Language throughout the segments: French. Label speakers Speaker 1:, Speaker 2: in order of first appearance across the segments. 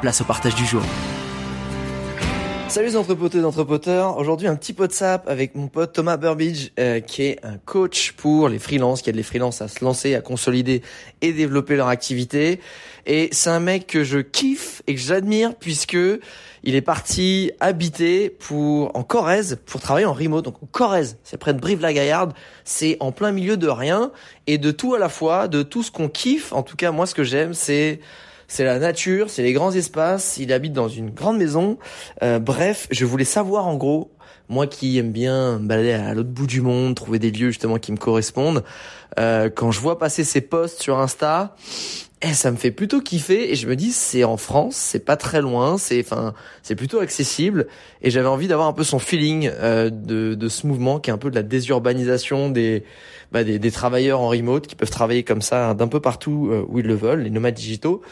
Speaker 1: place au partage du jour. Salut les entrepoteurs d'entrepoteurs. Aujourd'hui, un petit pot de sap avec mon pote Thomas Burbidge, euh, qui est un coach pour les freelances, qui aide les freelances à se lancer, à consolider et développer leur activité. Et c'est un mec que je kiffe et que j'admire puisque il est parti habiter pour en Corrèze pour travailler en remote. Donc Corrèze, c'est près de Brive-la-Gaillarde. C'est en plein milieu de rien et de tout à la fois, de tout ce qu'on kiffe. En tout cas, moi, ce que j'aime, c'est c'est la nature, c'est les grands espaces. Il habite dans une grande maison. Euh, bref, je voulais savoir en gros, moi qui aime bien balader à l'autre bout du monde, trouver des lieux justement qui me correspondent, euh, quand je vois passer ses posts sur Insta, eh, ça me fait plutôt kiffer et je me dis c'est en France, c'est pas très loin, c'est enfin c'est plutôt accessible et j'avais envie d'avoir un peu son feeling euh, de, de ce mouvement qui est un peu de la désurbanisation des bah, des, des travailleurs en remote qui peuvent travailler comme ça d'un peu partout euh, où ils le veulent, les nomades digitaux.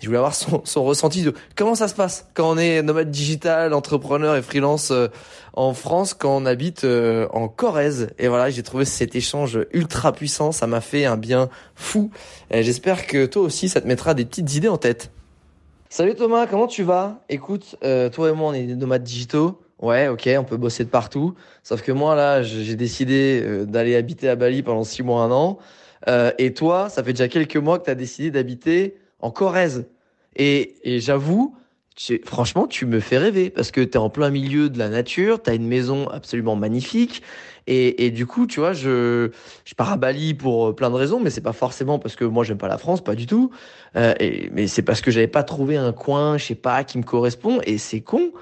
Speaker 1: Je voulais avoir son, son ressenti de comment ça se passe quand on est nomade digital, entrepreneur et freelance euh, en France, quand on habite euh, en Corrèze. Et voilà, j'ai trouvé cet échange ultra puissant, ça m'a fait un bien fou. J'espère que toi aussi, ça te mettra des petites idées en tête. Salut Thomas, comment tu vas? Écoute, euh, toi et moi, on est des nomades digitaux. Ouais, ok, on peut bosser de partout. Sauf que moi, là, j'ai décidé d'aller habiter à Bali pendant six mois, un an. et toi, ça fait déjà quelques mois que tu as décidé d'habiter en Corrèze. Et, et j'avoue, franchement, tu me fais rêver parce que tu es en plein milieu de la nature, tu as une maison absolument magnifique. Et, et, du coup, tu vois, je, je pars à Bali pour plein de raisons, mais c'est pas forcément parce que moi j'aime pas la France, pas du tout. Euh, et, mais c'est parce que j'avais pas trouvé un coin, je sais pas, qui me correspond. Et c'est con.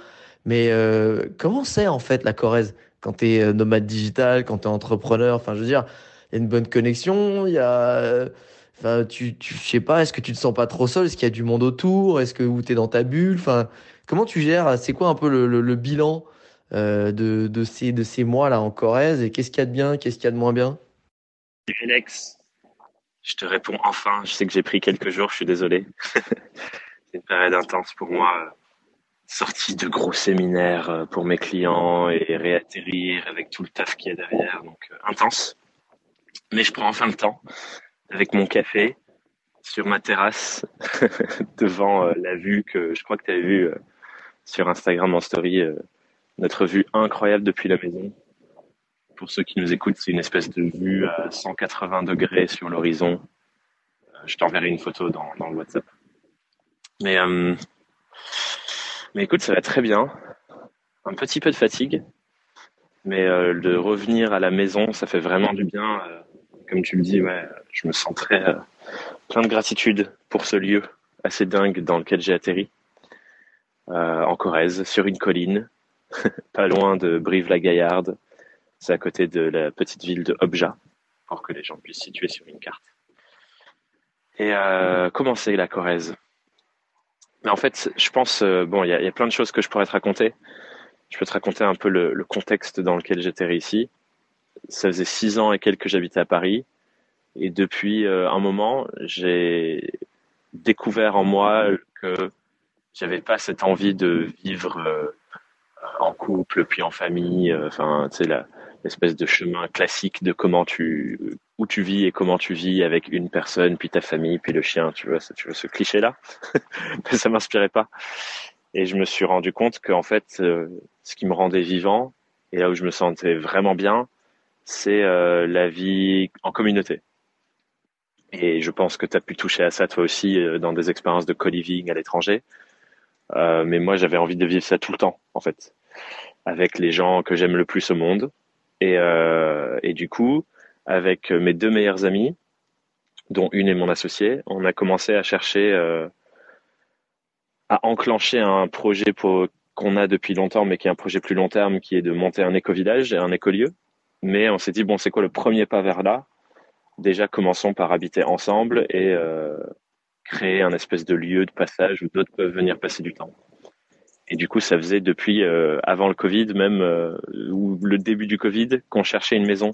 Speaker 1: Mais euh, comment c'est en fait la Corrèze? Quand tu es euh, nomade digital, quand tu es entrepreneur Enfin, je veux dire, il y a une bonne connexion, il y a Enfin, tu, tu, je sais pas, est-ce que tu te sens pas trop seul? Est-ce qu'il y a du monde autour? Est-ce que tu es dans ta bulle? Enfin, comment tu gères? C'est quoi un peu le, bilan euh, de, de, ces, de ces mois-là en Corrèze? Et qu'est-ce qu'il y a de bien? Qu'est-ce qu'il y a de moins bien?
Speaker 2: Alex, je te réponds enfin. Je sais que j'ai pris quelques jours, je suis désolé. C'est une période intense pour moi. Sortie de gros séminaires euh, pour mes clients et réatterrir avec tout le taf qu'il y a derrière. Donc, euh, intense. Mais je prends enfin le temps avec mon café sur ma terrasse devant euh, la vue que je crois que tu avais vue euh, sur Instagram en story, euh, notre vue incroyable depuis la maison. Pour ceux qui nous écoutent, c'est une espèce de vue à 180 degrés sur l'horizon. je t'enverrai une photo dans, dans, le WhatsApp. Mais, mais écoute, ça va très bien. Un petit peu de fatigue, mais de revenir à la maison, ça fait vraiment du bien comme tu le dis, ouais, je me sens très euh, plein de gratitude pour ce lieu assez dingue dans lequel j'ai atterri, euh, en Corrèze, sur une colline, pas loin de Brive-la-Gaillarde. C'est à côté de la petite ville de Obja, pour que les gens puissent situer sur une carte. Et euh, comment c'est la Corrèze? Mais en fait, je pense, euh, bon, il y a, plein de choses que je pourrais te raconter. Je peux te raconter un peu le, le contexte dans lequel j'atterris ici ça faisait six ans et quelques que j'habitais à Paris. Et depuis euh, un moment, j'ai découvert en moi que j'avais pas cette envie de vivre euh, en couple puis en famille. Euh, enfin, tu sais, l'espèce de chemin classique de comment tu, où tu vis et comment tu vis avec une personne, puis ta famille, puis le chien. Tu vois, tu vois ce cliché-là? Mais ça m'inspirait pas. Et je me suis rendu compte qu'en fait, ce qui me rendait vivant et là où je me sentais vraiment bien, c'est la vie en communauté. Et je pense que tu as pu toucher à ça toi aussi dans des expériences de co-living à l'étranger. mais moi, j'avais envie de vivre ça tout le temps, en fait, avec les gens que j'aime le plus au monde. Et, et du coup, avec mes deux meilleurs amis, dont une est mon associé, on a commencé à chercher à enclencher un projet qu'on a depuis longtemps, mais qui est un projet plus long terme, qui est de monter un éco-village et un écolieu. Mais on s'est dit, bon, c'est quoi le premier pas vers là? Déjà, commençons par habiter ensemble et euh, créer un espèce de lieu de passage où d'autres peuvent venir passer du temps. Et du coup, ça faisait depuis euh, avant le Covid, même euh, ou le début du Covid, qu'on cherchait une maison.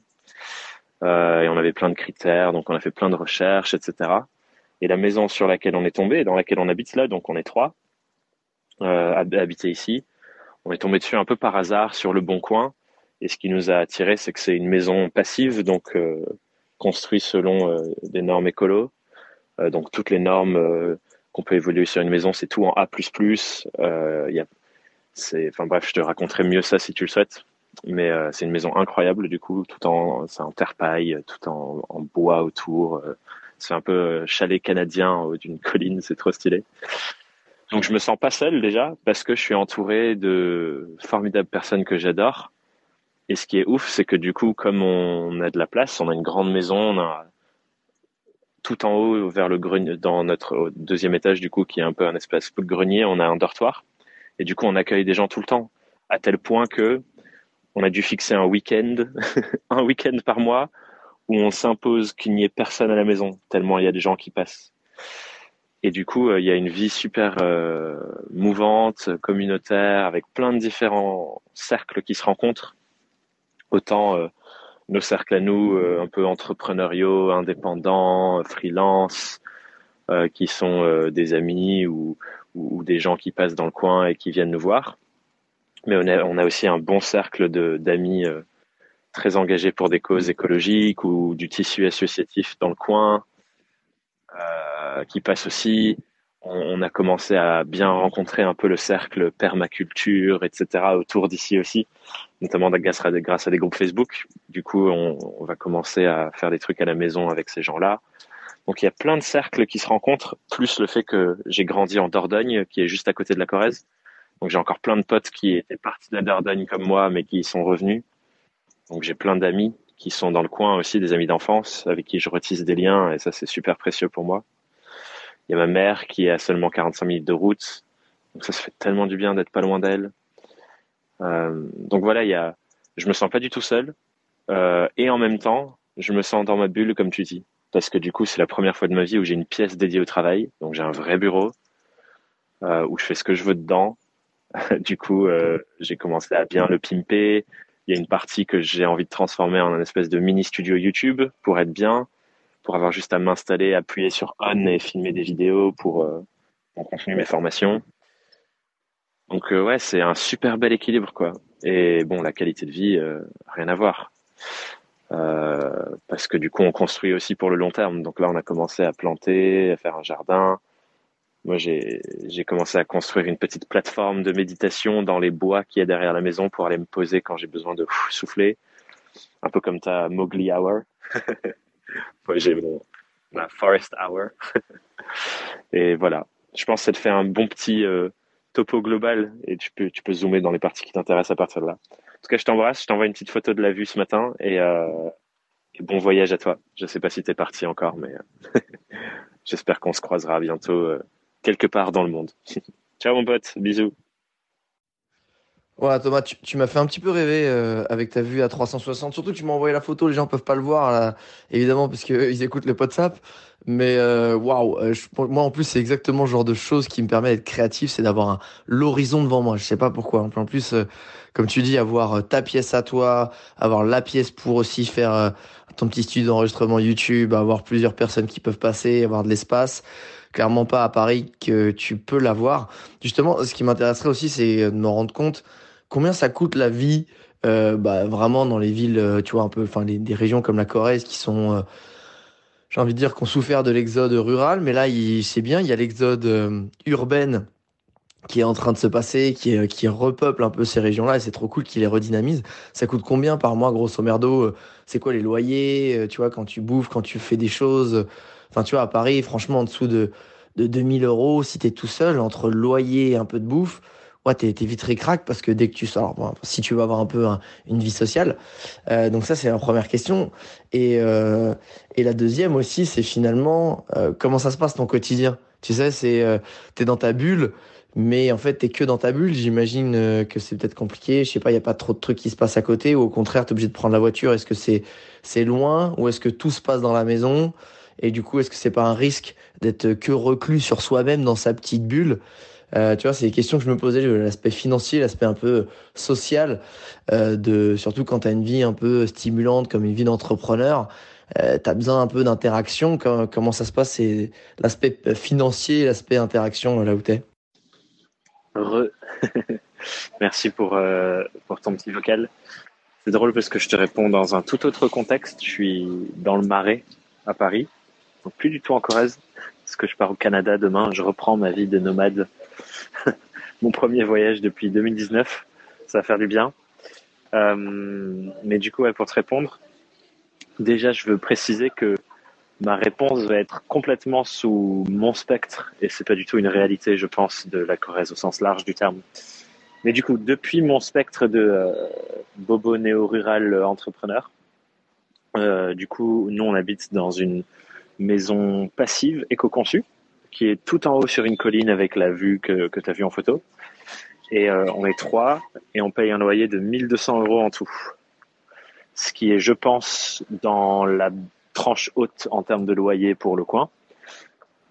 Speaker 2: Euh, et on avait plein de critères, donc on a fait plein de recherches, etc. Et la maison sur laquelle on est tombé, dans laquelle on habite là, donc on est trois, euh, habiter ici. On est tombé dessus un peu par hasard sur le bon coin. Et ce qui nous a attiré, c'est que c'est une maison passive, donc construite selon euh, des normes écolo. Euh, donc toutes les normes euh, qu'on peut évoluer sur une maison, c'est tout en A++. Y a, enfin bref, je te raconterai mieux ça si tu le souhaites. Mais c'est une maison incroyable du coup, tout en, c'est en terre paille, tout en, bois autour. c'est un peu chalet canadien en haut d'une colline, c'est trop stylé. Donc je me sens pas seul déjà parce que je suis entouré de formidables personnes que j'adore. Et ce qui est ouf, c'est que du coup, comme on a de la place, on a une grande maison, on a tout en haut vers le grenier, dans notre deuxième étage du coup, qui est un peu un espace de grenier, on a un dortoir. Et du coup, on accueille des gens tout le temps, à tel point que on a dû fixer un week-end, un week-end par mois, où on s'impose qu'il n'y ait personne à la maison, tellement il y a des gens qui passent. Et du coup, euh, il y a une vie super euh, mouvante, communautaire, avec plein de différents cercles qui se rencontrent. Autant euh, nos cercles à nous, un peu entrepreneuriaux, indépendants, freelance, qui sont des amis ou, ou, des gens qui passent dans le coin et qui viennent nous voir. Mais on a, on a aussi un bon cercle d'amis très engagés pour des causes écologiques ou du tissu associatif dans le coin. Euh, qui passe aussi. On, a commencé à bien rencontrer un peu le cercle permaculture, etc. autour d'ici aussi, notamment grâce à, des, grâce à des groupes Facebook. Du coup, on, on va commencer à faire des trucs à la maison avec ces gens-là. Donc il y a plein de cercles qui se rencontrent, plus le fait que j'ai grandi en Dordogne, qui est juste à côté de la Corrèze. Donc j'ai encore plein de potes qui étaient partis de la Dordogne comme moi, mais qui y sont revenus. Donc j'ai plein d'amis qui sont dans le coin aussi, des amis d'enfance avec qui je retisse des liens, et ça c'est super précieux pour moi. Il y a ma mère qui est à seulement 45 minutes de route. Donc ça se fait tellement du bien d'être pas loin d'elle. Euh, donc voilà, il y a, je me sens pas du tout seul. Euh, et en même temps, je me sens dans ma bulle, comme tu dis. Parce que du coup, c'est la première fois de ma vie où j'ai une pièce dédiée au travail. Donc j'ai un vrai bureau euh, où je fais ce que je veux dedans. du coup, j'ai commencé à bien le pimper. Il y a une partie que j'ai envie de transformer en un espèce de mini studio YouTube pour être bien pour avoir juste à m'installer, appuyer sur on et filmer des vidéos pour, euh, pour continuer mes formations. Donc euh, ouais, c'est un super bel équilibre quoi. Et bon, la qualité de vie, euh, rien à voir. Euh, parce que du coup, on construit aussi pour le long terme. Donc là, on a commencé à planter, à faire un jardin. Moi, j'ai commencé à construire une petite plateforme de méditation dans les bois qui est derrière la maison pour aller me poser quand j'ai besoin de souffler. Un peu comme ta Mowgli Hour. j'ai mon ma Forest Hour. et voilà. Je pense que ça te fait un bon petit euh, topo global et tu peux, zoomer dans les parties qui t'intéressent à partir de là. En tout cas, je t'embrasse. Je t'envoie une petite photo de la vue ce matin et, euh, bon voyage à toi. Je sais pas si t'es parti encore, mais euh, j'espère qu'on se croisera bientôt euh, quelque part dans le monde. Ciao mon pote, bisous.
Speaker 1: Voilà Thomas, tu, tu m'as fait un petit peu rêver euh, avec ta vue à 360. Surtout tu m'as envoyé la photo, les gens peuvent pas le voir là, évidemment parce qu'ils écoutent le WhatsApp. Mais euh, waouh, euh, moi en plus c'est exactement le genre de choses qui me permet d'être créatif, c'est d'avoir l'horizon devant moi. Je sais pas pourquoi. En plus, euh, comme tu dis, avoir ta pièce à toi, avoir la pièce pour aussi faire ton petit studio d'enregistrement YouTube, avoir plusieurs personnes qui peuvent passer, avoir de l'espace clairement pas à Paris que tu peux l'avoir. Justement, ce qui m'intéresserait aussi, c'est de me rendre compte combien ça coûte la vie euh, bah, vraiment dans les villes, euh, tu vois, un peu, enfin, des régions comme la Corrèze qui sont, euh, j'ai envie de dire, qu'on souffert de l'exode rural, mais là, c'est bien, il y a l'exode euh, urbaine qui est en train de se passer, qui, qui repeuple un peu ces régions-là, et c'est trop cool qu'il les redynamise. Ça coûte combien par mois, grosso merdo C'est quoi les loyers Tu vois, quand tu bouffes, quand tu fais des choses Enfin, tu vois, à Paris, franchement, en dessous de, de 2000 euros, si t'es tout seul, entre loyer et un peu de bouffe, ouais, t'es, vite récrac parce que dès que tu sors, bon, si tu veux avoir un peu une vie sociale. Euh, donc ça, c'est la première question. Et, euh, et la deuxième aussi, c'est finalement euh, comment ça se passe ton quotidien? Tu sais, c'est euh, t'es dans ta bulle, mais en fait, t'es que dans ta bulle. J'imagine euh, que c'est peut-être compliqué. Je sais pas, il y a pas trop de trucs qui se passent à côté, ou au contraire, t'es obligé de prendre la voiture. Est-ce que c'est c'est loin, ou est-ce que tout se passe dans la maison? Et du coup, est-ce que c'est pas un risque d'être que reclus sur soi-même dans sa petite bulle? Euh, tu vois, c'est des questions que je me posais, l'aspect financier, l'aspect un peu social, euh, de surtout quand tu as une vie un peu stimulante comme une vie d'entrepreneur, euh, tu as besoin un peu d'interaction. Comment, ça se passe C'est l'aspect financier, l'aspect interaction là où tu es
Speaker 2: Heureux. Merci pour, euh, pour ton petit vocal. C'est drôle parce que je te réponds dans un tout autre contexte. Je suis dans le Marais, à Paris, donc plus du tout en Corrèze, parce que je pars au Canada demain. Je reprends ma vie de nomade mon premier voyage depuis 2019. Ça va faire du bien. Euh, mais du coup, pour te répondre, déjà, je veux préciser que ma réponse va être complètement sous mon spectre et c'est pas du tout une réalité, je pense, de la Corrèze au sens large du terme. Mais du coup, depuis mon spectre de euh, bobo néo-rural entrepreneur, euh, du coup, nous, on habite dans une maison passive éco-conçue qui est tout en haut sur une colline avec la vue que, que tu as vue en photo. Et euh, on est trois et on paye un loyer de 1200 euros en tout. Ce qui est, je pense, dans la tranche haute en termes de loyer pour le coin,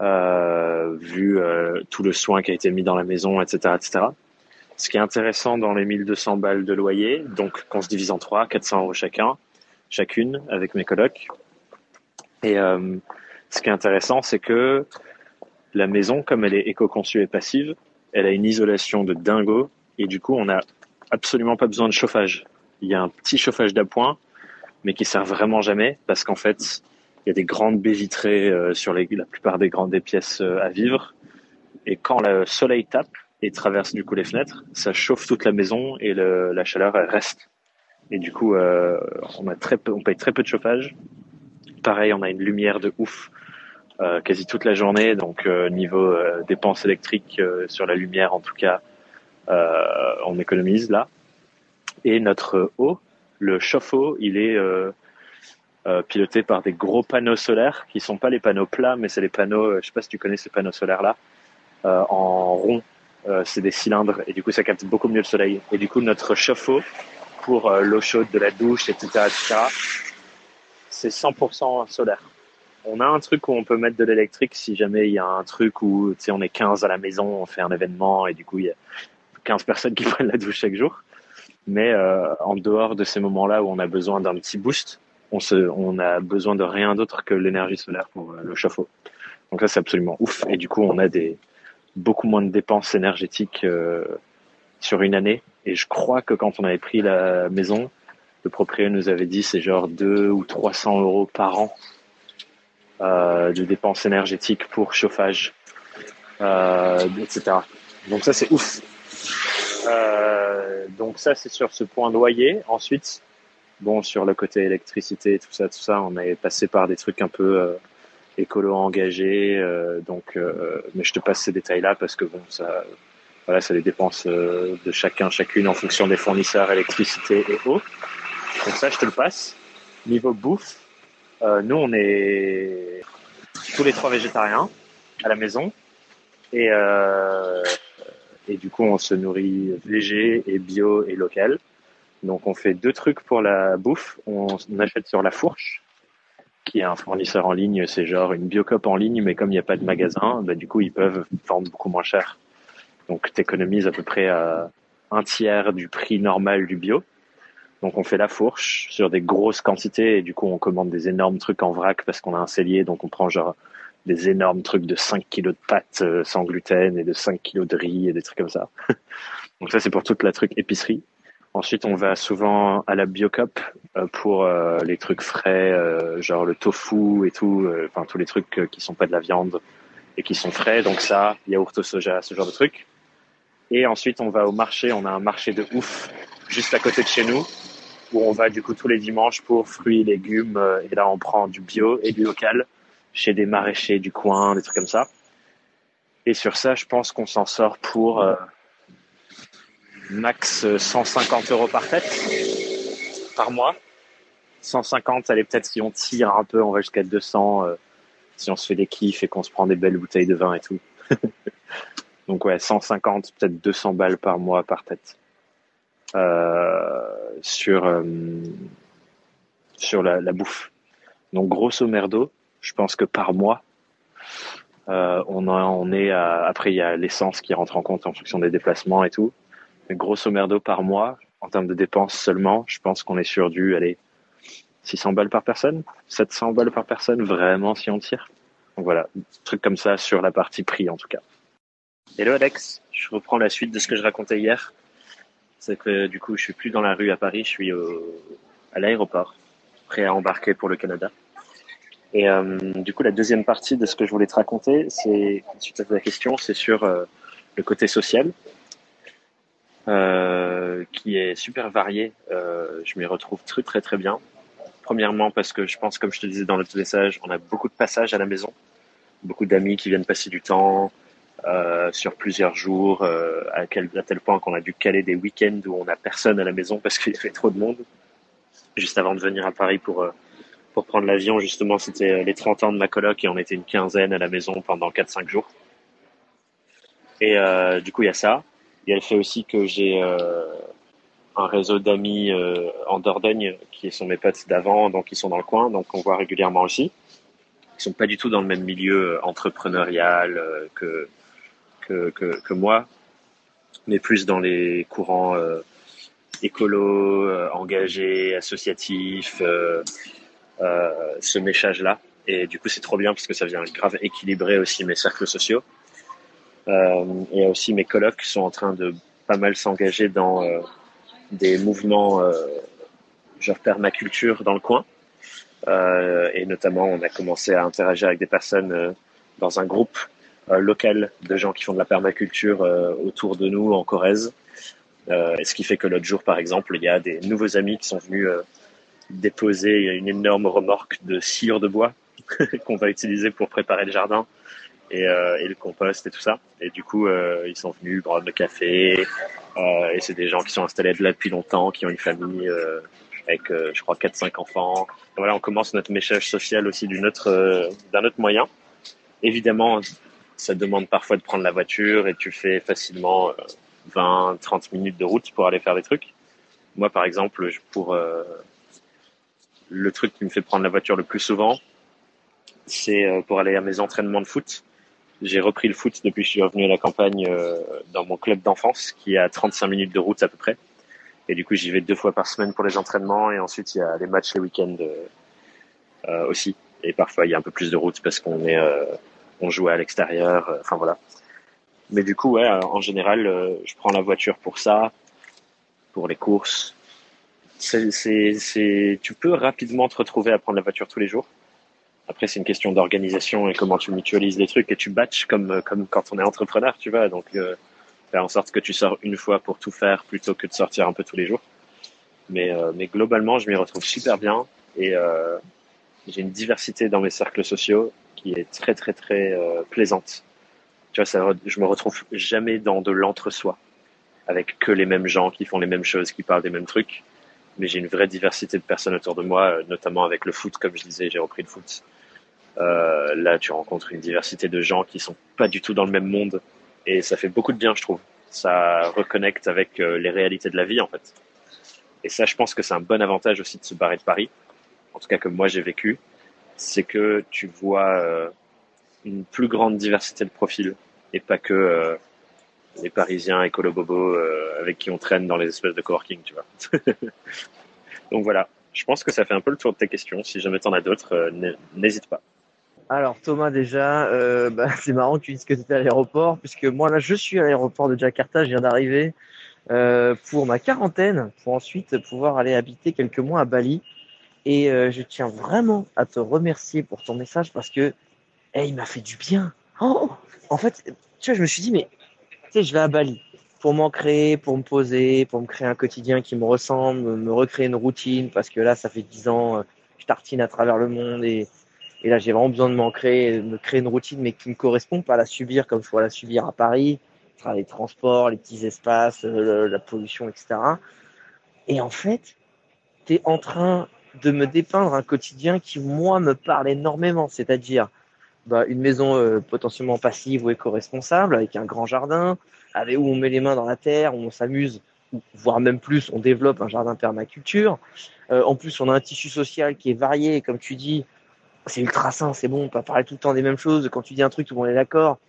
Speaker 2: euh, vu euh, tout le soin qui a été mis dans la maison, etc., etc. Ce qui est intéressant dans les 1200 balles de loyer, donc qu'on se divise en trois, 400 euros chacun, chacune, avec mes colocs. Et euh, ce qui est intéressant, c'est que la maison, comme elle est éco-conçue et passive, elle a une isolation de dingo et du coup, on n'a absolument pas besoin de chauffage. Il y a un petit chauffage d'appoint, mais qui sert vraiment jamais parce qu'en fait, il y a des grandes baies vitrées euh, sur la plupart des grandes pièces euh, à vivre. Et quand le soleil tape et traverse du coup les fenêtres, ça chauffe toute la maison et la chaleur elle reste. Et du coup, euh, on a très peu, on paye très peu de chauffage. Pareil, on a une lumière de ouf quasi toute la journée. Donc euh, niveau euh, dépenses électriques sur la lumière, en tout cas, on économise là. Et notre eau, le chauffe-eau, il est piloté par des gros panneaux solaires qui sont pas les panneaux plats, mais c'est les panneaux. je sais pas si tu connais ces panneaux solaires là, en rond. c'est des cylindres et du coup ça capte beaucoup mieux le soleil. Et du coup notre chauffe-eau pour l'eau chaude de la douche, etc., etc., c'est 100% solaire on a un truc où on peut mettre de l'électrique si jamais il y a un truc où tu sais on est 15 à la maison, on fait un événement et du coup il y a 15 personnes qui prennent la douche chaque jour. Mais euh, en dehors de ces moments-là où on a besoin d'un petit boost, on se, on a besoin de rien d'autre que l'énergie solaire pour euh, le chauffe-eau. Donc ça c'est absolument ouf et du coup on a des beaucoup moins de dépenses énergétiques euh, sur une année. Et je crois que quand on avait pris la maison, le propriétaire nous avait dit c'est genre 2 ou 300 euros par an de dépenses énergétiques pour chauffage, euh, etc. Donc ça c'est ouf. Euh, donc ça c'est sur ce point loyer. Ensuite, bon sur le côté électricité, tout ça, tout ça, on est passé par des trucs un peu euh, écolo engagés. Euh, donc, euh, mais je te passe ces détails-là parce que bon, ça, voilà, c'est les dépenses de chacun, chacune en fonction des fournisseurs électricité et eau. Donc ça, je te le passe. Niveau bouffe, euh, nous, on est tous les trois végétariens à la maison. Et, euh, et du coup, on se nourrit léger et bio et local. Donc, on fait deux trucs pour la bouffe. On, achète sur La Fourche, qui est un fournisseur en ligne. C'est genre une biocop en ligne, mais comme il n'y a pas de magasin, bah, du coup, ils peuvent vendre beaucoup moins cher. Donc, tu économises à peu près à un tiers du prix normal du bio. Donc on fait la fourche sur des grosses quantités et du coup on commande des énormes trucs en vrac parce qu'on a un cellier donc on prend genre des énormes trucs de 5 kilos de pâtes euh, sans gluten et de 5 kilos de riz et des trucs comme ça. donc ça c'est pour toute la truc épicerie. Ensuite on va souvent à la Biocop euh, pour euh, les trucs frais genre le tofu et tout, enfin tous les trucs qui sont pas de la viande et qui sont frais donc ça, yaourt au soja, ce genre de trucs. Et ensuite on va au marché, on a un marché de ouf juste à côté de chez nous où on va du coup tous les dimanches pour fruits, légumes, euh, et là on prend du bio et du local. chez des maraîchers du coin, des trucs comme ça. Et sur ça, je pense qu'on s'en sort pour euh, max 150 euros par tête par mois. 150, allez peut-être si on tire un peu, on va jusqu'à 200 euh, si on se fait des kiffs et qu'on se prend des belles bouteilles de vin et tout. Donc ouais, 150, peut-être 200 balles par mois par tête euh, sur euh, sur la, la, bouffe. Donc grosso merdo, je pense que par mois, euh, on, a, est à, après il y a l'essence qui rentre en compte en fonction des déplacements et tout. Mais grosso merdo par mois, en termes de dépenses seulement, je pense qu'on est sur du allez 600 balles par personne, 700 balles par personne, vraiment si on tire. Donc voilà, truc comme ça sur la partie prix en tout cas. Hello Alex, je reprends la suite de ce que je racontais hier. C'est que du coup, je suis plus dans la rue à Paris, je suis à l'aéroport, prêt à embarquer pour le Canada. Et euh, du coup, la deuxième partie de ce que je voulais te raconter, c'est suite à ta question, c'est sur euh, le côté social, euh, qui est super varié. Je m'y retrouve très très très bien. Premièrement, parce que je pense, comme je te disais dans notre message, on a beaucoup de passages à la maison, beaucoup d'amis qui viennent passer du temps euh, sur plusieurs jours, euh, à, tel point qu'on a dû caler des week-ends où on n'a personne à la maison parce qu'il y avait trop de monde. Juste avant de venir à Paris pour euh, pour prendre l'avion, justement, c'était les 30 ans de ma coloc et on était une quinzaine à la maison pendant 4-5 jours. Et du coup, il y a ça. Et elle fait aussi que j'ai un réseau d'amis en Dordogne qui sont mes potes d'avant, donc ils sont dans le coin, donc on voit régulièrement aussi. Ils sont pas du tout dans le même milieu entrepreneurial que, que, moi, mais plus dans les courants euh, écolos, euh, engagés, associatifs, euh, ce méchage-là. Et du coup, c'est trop bien parce que ça vient grave équilibrer aussi mes cercles sociaux. Euh, et aussi mes colocs sont en train de pas mal s'engager dans euh, des mouvements euh, genre permaculture dans le coin. Euh, et notamment, on a commencé à interagir avec des personnes euh, dans un groupe euh, local de gens qui font de la permaculture euh, autour de nous en Corrèze. Euh, ce qui fait que l'autre jour, par exemple, il y a des nouveaux amis qui sont venus déposer une énorme remorque de sciure de bois qu'on va utiliser pour préparer le jardin et, le compost et tout ça. Et du coup, ils sont venus prendre le café. Et c'est des gens qui sont installés là depuis longtemps, qui ont une famille avec, je crois, 4-5 enfants. Voilà, on commence notre méchage social aussi d'un autre moyen. Évidemment, ça demande parfois de prendre la voiture et tu fais facilement 20-30 minutes de route pour aller faire des trucs. Moi, par exemple, pour le truc qui me fait prendre la voiture le plus souvent, c'est pour aller à mes entraînements de foot j'ai repris le foot depuis que je suis revenu à la campagne euh, dans mon club d'enfance qui est à 35 minutes de route à peu près. Et du coup, j'y vais deux fois par semaine pour les entraînements et ensuite il y a les matchs euh, euh, aussi. Et parfois il y a un peu plus de route parce qu'on est euh, on joue à l'extérieur. Euh, enfin voilà. Mais du coup, ouais, en général, je prends la voiture pour ça, pour les courses. C'est, c'est, tu peux rapidement te retrouver à prendre la voiture tous les jours. Après, c'est une question d'organisation et comment tu mutualises les trucs et tu batches comme, comme quand on est entrepreneur, tu vois. Donc, euh, faire en sorte que tu sors une fois pour tout faire plutôt que de sortir un peu tous les jours. Mais, euh, mais globalement, je m'y retrouve super bien et euh, j'ai une diversité dans mes cercles sociaux qui est très, très, très euh, plaisante. Tu vois, je me retrouve jamais dans de l'entre-soi avec que les mêmes gens qui font les mêmes choses, qui parlent des mêmes trucs. Mais j'ai une vraie diversité de personnes autour de moi, euh, notamment avec le foot, comme je disais, j'ai repris le foot. Euh, là, tu rencontres une diversité de gens qui sont pas du tout dans le même monde et ça fait beaucoup de bien, je trouve. Ça reconnecte avec les réalités de la vie, en fait. Et ça, je pense que c'est un bon avantage aussi de se barrer de Paris. En tout cas, que moi j'ai vécu, c'est que tu vois euh, une plus grande diversité de profils et pas que euh, les Parisiens écolo-bobos euh, avec qui on traîne dans les espèces de coworking, tu vois. Donc voilà, je pense que ça fait un peu le tour de tes questions. Si jamais t'en as d'autres, n'hésite pas.
Speaker 3: Alors Thomas déjà, bah, c'est marrant que tu dises que tu étais à l'aéroport, puisque moi là je suis à l'aéroport de Jakarta, je viens d'arriver pour ma quarantaine, pour ensuite pouvoir aller habiter quelques mois à Bali. Et euh, je tiens vraiment à te remercier pour ton message parce que hey, il m'a fait du bien. Oh en fait, tu vois, je me suis dit, mais tu sais, je vais à Bali pour m'ancrer, pour me poser, pour me créer un quotidien qui me ressemble, me recréer une routine, parce que là, ça fait dix ans, je tartine à travers le monde et Et là, j'ai vraiment besoin de m'en créer, me créer une routine, mais qui me correspond, pas la subir comme je pourrais la subir à Paris, les transports, les petits espaces, euh, la pollution, etc. Et en fait, tu es en train de me dépeindre un quotidien qui, moi, me parle énormément. C'est-à-dire bah, une maison euh, potentiellement passive ou éco-responsable, avec un grand jardin, où on met les mains dans la terre, où on s'amuse, voire même plus, on développe un jardin permaculture. Euh, en plus, on a un tissu social qui est varié, comme tu dis, c'est ultra sain, c'est bon, on peut parler tout le temps des mêmes choses. Quand tu dis un truc, tout le monde est d'accord.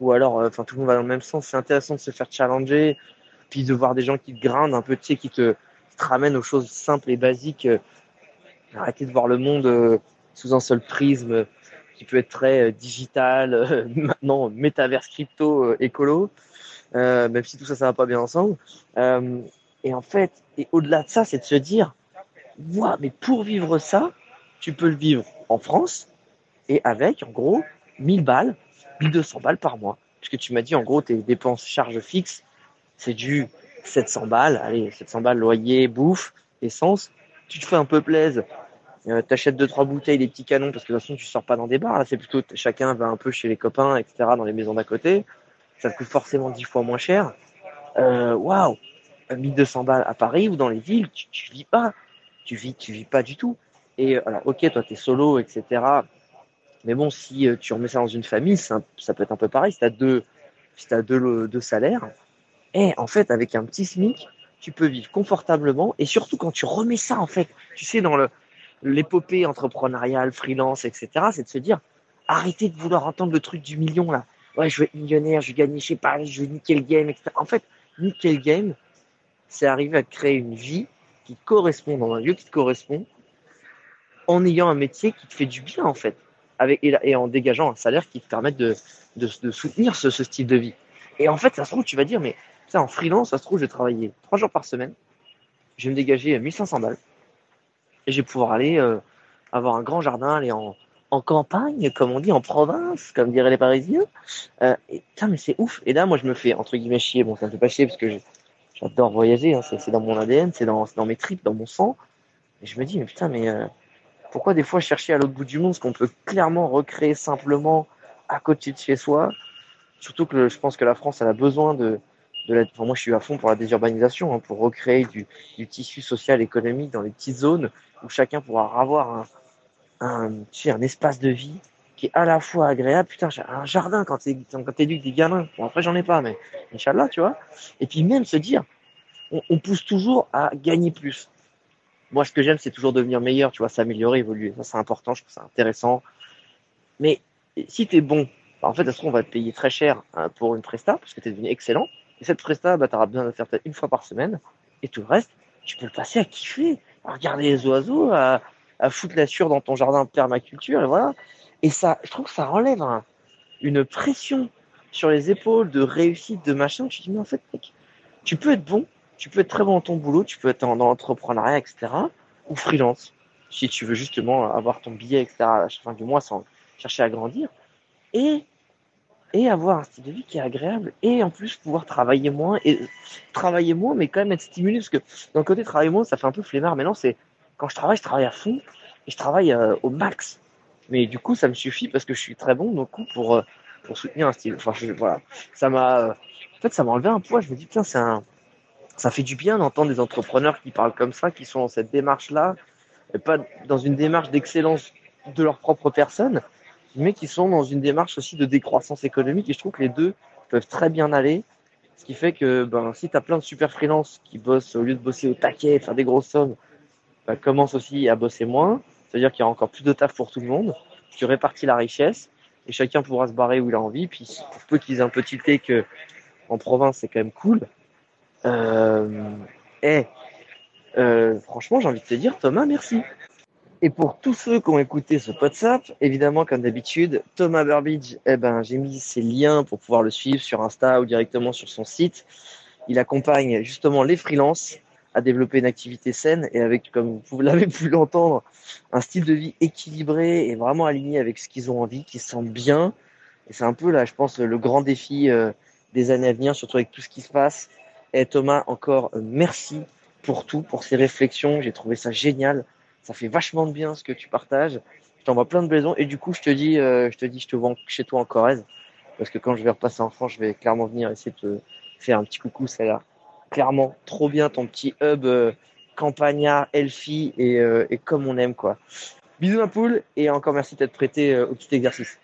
Speaker 3: Ou alors, euh, enfin, tout le monde va dans le même sens. C'est intéressant de se faire challenger, puis de voir des gens qui te grindent un peu, tu sais, qui te, te ramènent aux choses simples et basiques. Arrêter de voir le monde sous un seul prisme qui peut être très euh, digital, euh, maintenant métaverse crypto euh, écolo, même si tout ça, ça va pas bien ensemble. et en fait, et au-delà de ça, c'est de se dire, ouais, mais pour vivre ça, tu peux le vivre en France et avec, en gros, 1000 balles, 1200 balles par mois. Puisque tu m'as dit, en gros, tes dépenses charges fixes, c'est du 700 balles, allez, 700 balles, loyer, bouffe, essence. Tu te fais un peu plaisir euh, t'achètes deux trois bouteilles, des petits canons, parce que de toute façon tu sors pas dans des bars. C'est plutôt chacun va un peu chez les copains, etc. Dans les maisons d'à côté. Ça te coûte forcément dix fois moins cher. Euh, waouh, 1200 balles à Paris ou dans les villes, tu, tu vis pas. Tu vis, tu vis pas du tout. Et euh, alors, ok, toi t'es solo, etc. Mais bon, si tu remets ça dans une famille, ça, ça peut être un peu pareil. Si t'as deux, si deux, salaires, et en fait, avec un petit SMIC, tu peux vivre confortablement. Et surtout quand tu remets ça, en fait, tu sais, dans le, l'épopée entrepreneuriale, freelance, etc., c'est de se dire arrêtez de vouloir entendre le truc du million là. Ouais, je vais être millionnaire, je vais gagner chez Paris, je vais niquer le game, etc. En fait, niquer le game, c'est arriver à créer une vie qui correspond dans un lieu qui te correspond, en ayant un métier qui te fait du bien en fait, avec et, en dégageant un salaire qui te permette de, de, soutenir ce, ce, style de vie. Et en fait, ça se trouve, tu vas dire, mais ça en freelance, ça se trouve, je vais travailler trois jours par semaine, je vais me dégager 1500 balles et je vais pouvoir aller euh, avoir un grand jardin, aller en, en campagne, comme on dit, en province, comme diraient les Parisiens. Euh, et putain, mais c'est ouf. Et là, moi, je me fais entre guillemets chier. Bon, ça me fait pas chier parce que j'adore voyager. Hein, c'est dans mon ADN, c'est dans, dans mes tripes, dans mon sang. Et je me dis, mais putain, mais euh, pourquoi des fois chercher à l'autre bout du monde ce qu'on peut clairement recréer simplement à côté de chez soi? Surtout que je pense que la France, elle a besoin de, moi, je suis à fond pour la désurbanisation, hein, pour recréer du, tissu social, économique dans les petites zones où chacun pourra avoir un, un, tu espace de vie qui est à la fois agréable. Putain, un jardin quand t'es quand t'éduques des gamins. Bon, après, j'en ai pas, mais Inch'Allah, tu vois. Et puis même se dire, on, pousse toujours à gagner plus. Moi, ce que j'aime, c'est toujours devenir meilleur, tu vois, s'améliorer, évoluer. Ça, c'est important, je trouve ça intéressant. Mais si t'es bon, bah, en fait, ça se trouve, on va te payer très cher hein, pour une presta, parce que t'es devenu excellent. Et cette presta, bah, t'auras besoin de faire une fois par semaine. Et tout le reste, tu peux le passer à kiffer à regarder les oiseaux, à, à foutre la sueur dans ton jardin de permaculture, et voilà. Et ça, je trouve que ça enlève une pression sur les épaules de réussite, de machin. Tu te dis, mais en fait, mec, tu peux être bon, tu peux être très bon dans ton boulot, tu peux être dans, dans l'entrepreneuriat, etc. Ou freelance, si tu veux justement avoir ton billet, etc. à la fin du mois sans chercher à grandir. Et et avoir un style de vie qui est agréable et en plus pouvoir travailler moins et travailler moins mais quand même être stimulé parce que d'un côté travailler moins ça fait un peu flemmard. Mais non c'est quand je travaille je travaille à fond et je travaille euh, au max. Mais du coup ça me suffit parce que je suis très bon donc pour euh, pour soutenir un style. Enfin voilà. Ça m'a en fait ça m'a enlevé un poids. Je me dis tiens c'est un ça fait du bien d'entendre des entrepreneurs qui parlent comme ça qui sont dans cette démarche là et pas dans une démarche d'excellence de leur propre personne mais qui sont dans une démarche aussi de décroissance économique. Et je trouve que les deux peuvent très bien aller. Ce qui fait que ben, si tu as plein de super freelances qui bossent, au lieu de bosser au taquet, faire des grosses sommes, ben, commencent aussi à bosser moins. C'est-à-dire qu'il y a encore plus de taf pour tout le monde. Tu répartis la richesse et chacun pourra se barrer où il a envie. Puis pour peu qu'ils aient un petit thé que en province, c'est quand même cool. Euh, et euh, franchement, j'ai envie de te dire, Thomas, merci. Et pour tous ceux qui ont écouté ce podcast, évidemment, comme d'habitude, Thomas Burbidge, eh ben, j'ai mis ses liens pour pouvoir le suivre sur Insta ou directement sur son site. Il accompagne justement les freelances à développer une activité saine et avec, comme vous l'avez pu l'entendre, un style de vie équilibré et vraiment aligné avec ce qu'ils ont envie, qui se sentent bien. Et c'est un peu là, je pense, le grand défi euh, des années à venir, surtout avec tout ce qui se passe. Et Thomas, encore euh, merci pour tout, pour ces réflexions. J'ai trouvé ça génial ça fait vachement de bien ce que tu partages. Je t'envoie plein de blaisons. Et du coup, je te dis, euh, je te dis, je te vois chez toi en Corrèze. Parce que quand je vais repasser en France, je vais clairement venir essayer de te faire un petit coucou. Ça l'air clairement trop bien ton petit hub euh, campagnard, elfie et, euh, et comme on aime quoi. Bisous ma poule et encore merci d'être prêté au petit exercice.